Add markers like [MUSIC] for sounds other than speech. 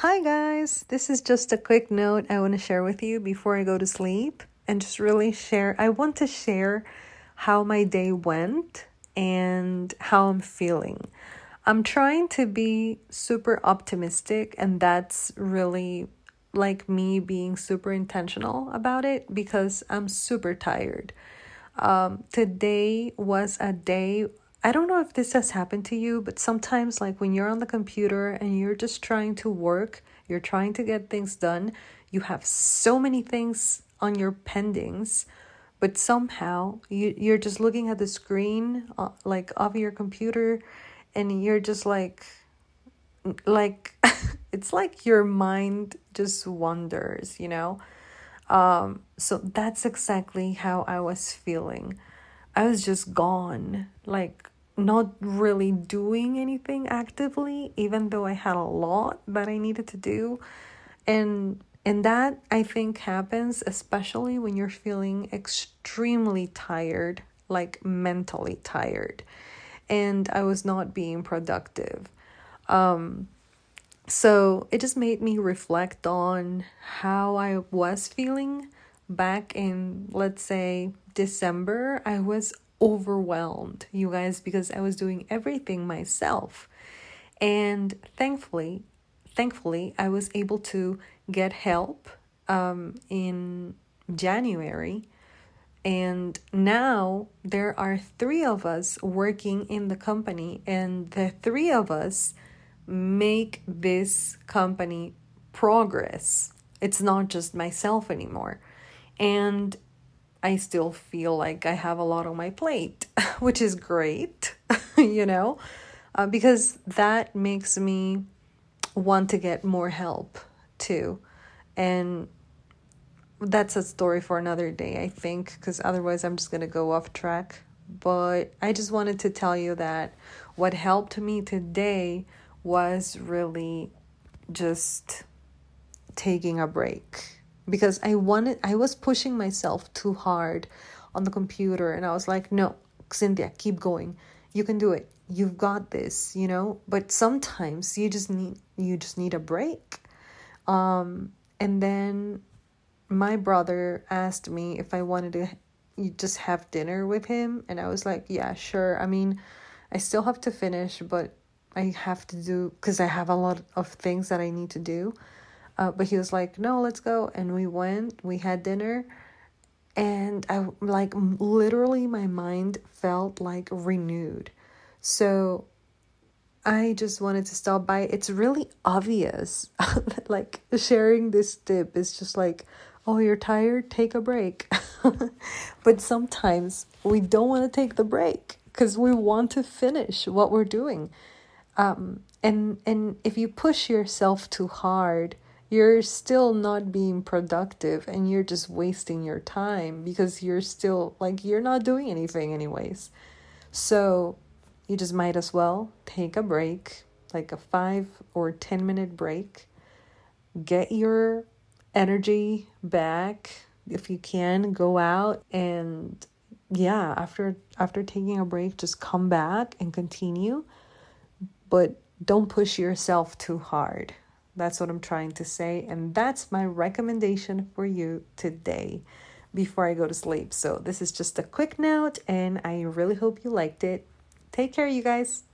Hi, guys. This is just a quick note I want to share with you before I go to sleep and just really share. I want to share how my day went and how I'm feeling. I'm trying to be super optimistic, and that's really like me being super intentional about it because I'm super tired. Um, today was a day I don't know if this has happened to you, but sometimes, like when you're on the computer and you're just trying to work, you're trying to get things done, you have so many things on your pendings, but somehow you, you're just looking at the screen, uh, like of your computer, and you're just like, like, [LAUGHS] it's like your mind just wanders, you know? Um, so that's exactly how I was feeling. I was just gone. Like, not really doing anything actively even though I had a lot that I needed to do. And and that I think happens especially when you're feeling extremely tired like mentally tired. And I was not being productive. Um so it just made me reflect on how I was feeling back in let's say December. I was overwhelmed, you guys, because I was doing everything myself. And thankfully, thankfully, I was able to get help um, in January. And now there are three of us working in the company, and the three of us make this company progress. It's not just myself anymore. And I still feel like I have a lot on my plate, [LAUGHS] which is great, [LAUGHS] you know, uh, because that makes me want to get more help too. And that's a story for another day, I think, because otherwise I'm just going to go off track. But I just wanted to tell you that what helped me today was really just taking a break because I wanted I was pushing myself too hard on the computer and I was like, "No, Cinthia, keep going. You can do it. You've got this, you know?" But sometimes you just need you just need a break. Um and then my brother asked me if I wanted to you just have dinner with him and I was like, "Yeah, sure." I mean, I still have to finish, but I have to do cuz I have a lot of things that I need to do. Uh, but he was like, no, let's go. And we went, we had dinner. And I like literally my mind felt like renewed. So I just wanted to stop by. It's really obvious. [LAUGHS] like sharing this tip is just like, oh, you're tired? Take a break. [LAUGHS] but sometimes we don't want to take the break because we want to finish what we're doing. Um, and and if you push yourself too hard, you're still not being productive and you're just wasting your time because you're still like you're not doing anything anyways. So you just might as well take a break, like a 5 or 10 minute break. Get your energy back if you can go out and yeah, after after taking a break just come back and continue. But don't push yourself too hard. That's what I'm trying to say. And that's my recommendation for you today before I go to sleep. So, this is just a quick note, and I really hope you liked it. Take care, you guys.